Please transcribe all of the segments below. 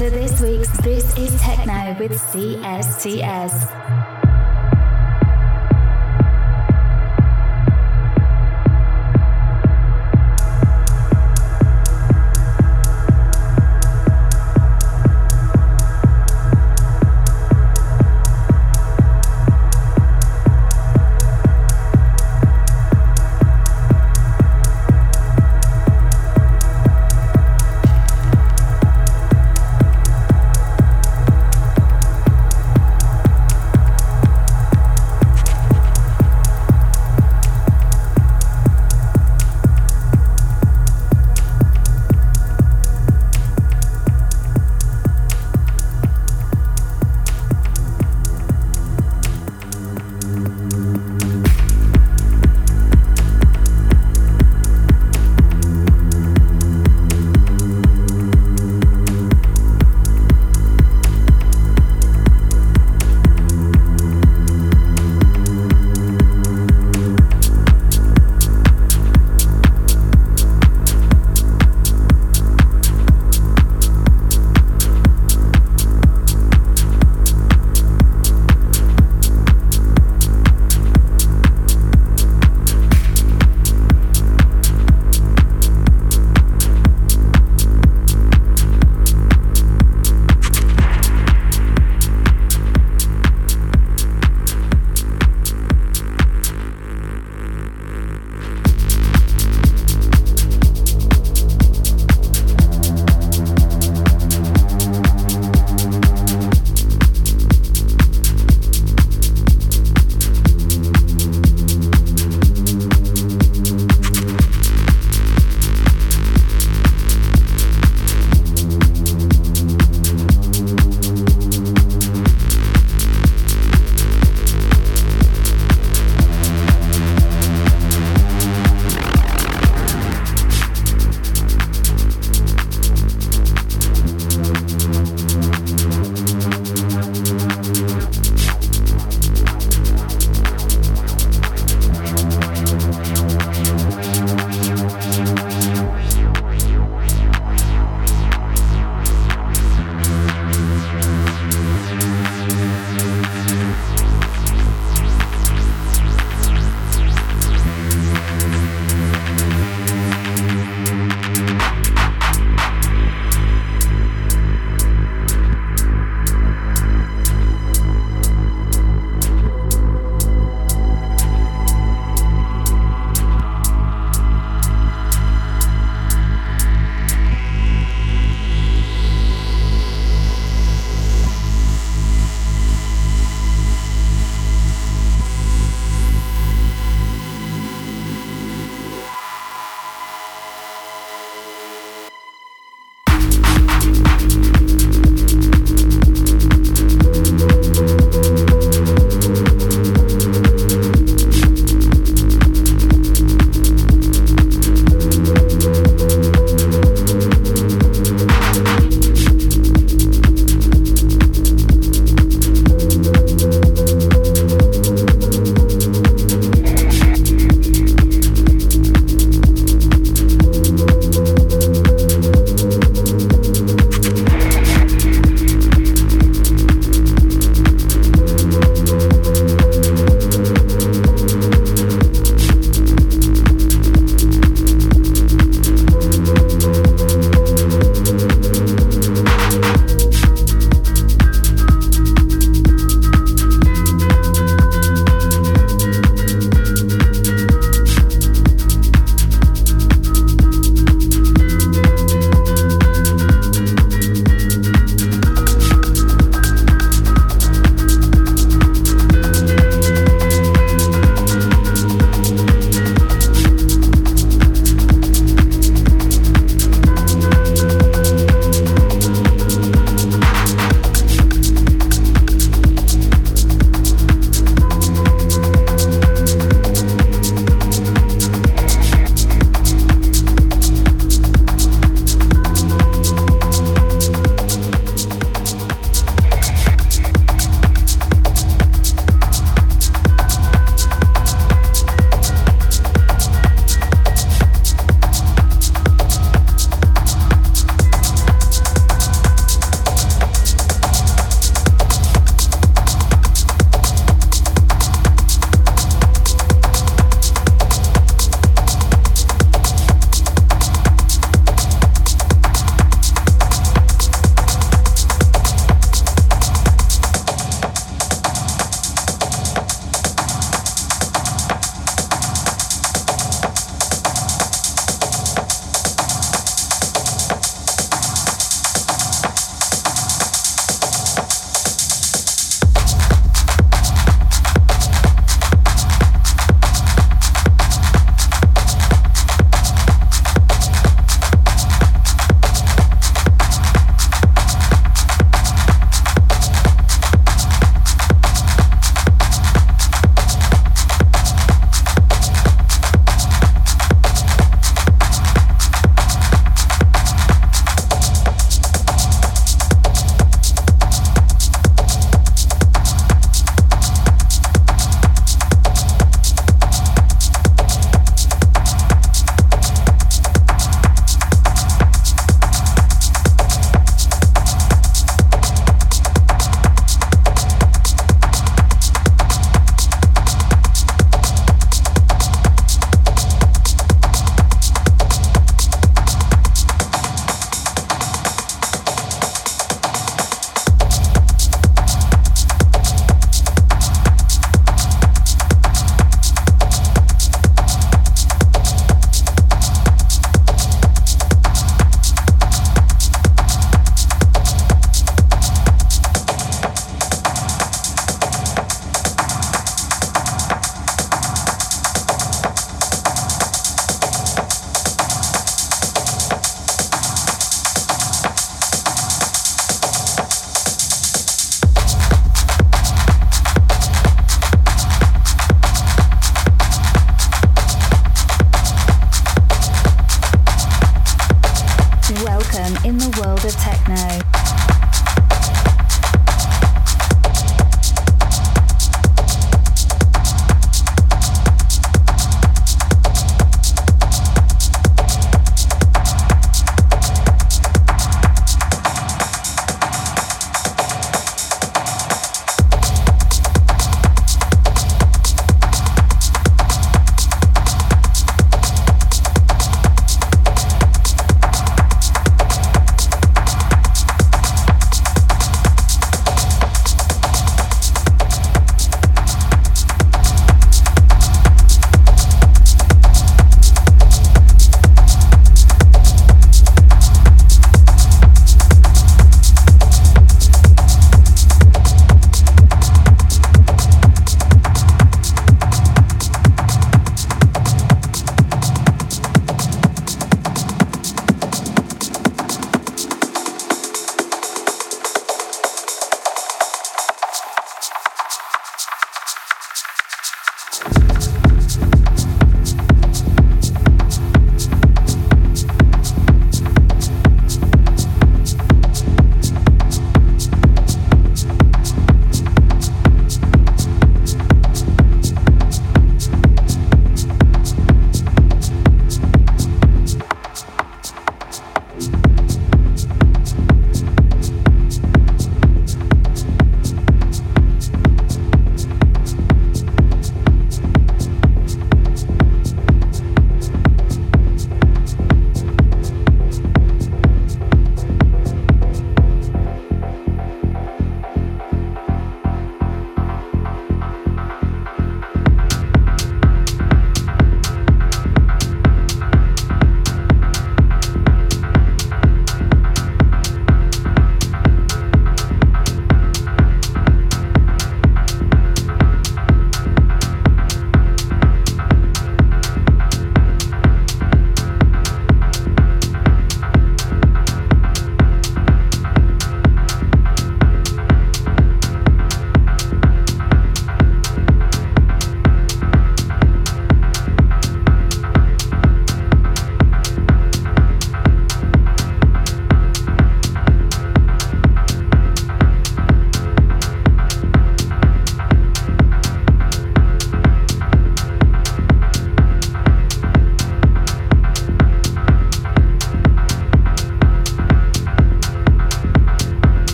to this week's This is Techno with CSTS.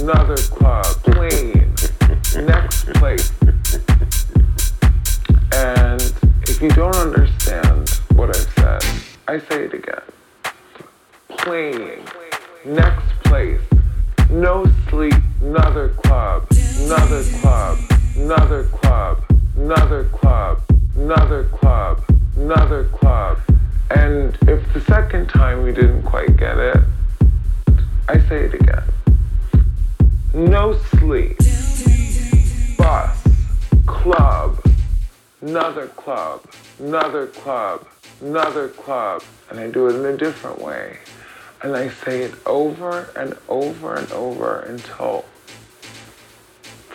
another club, plane. next place. And if you don't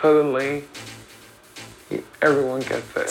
suddenly everyone gets it.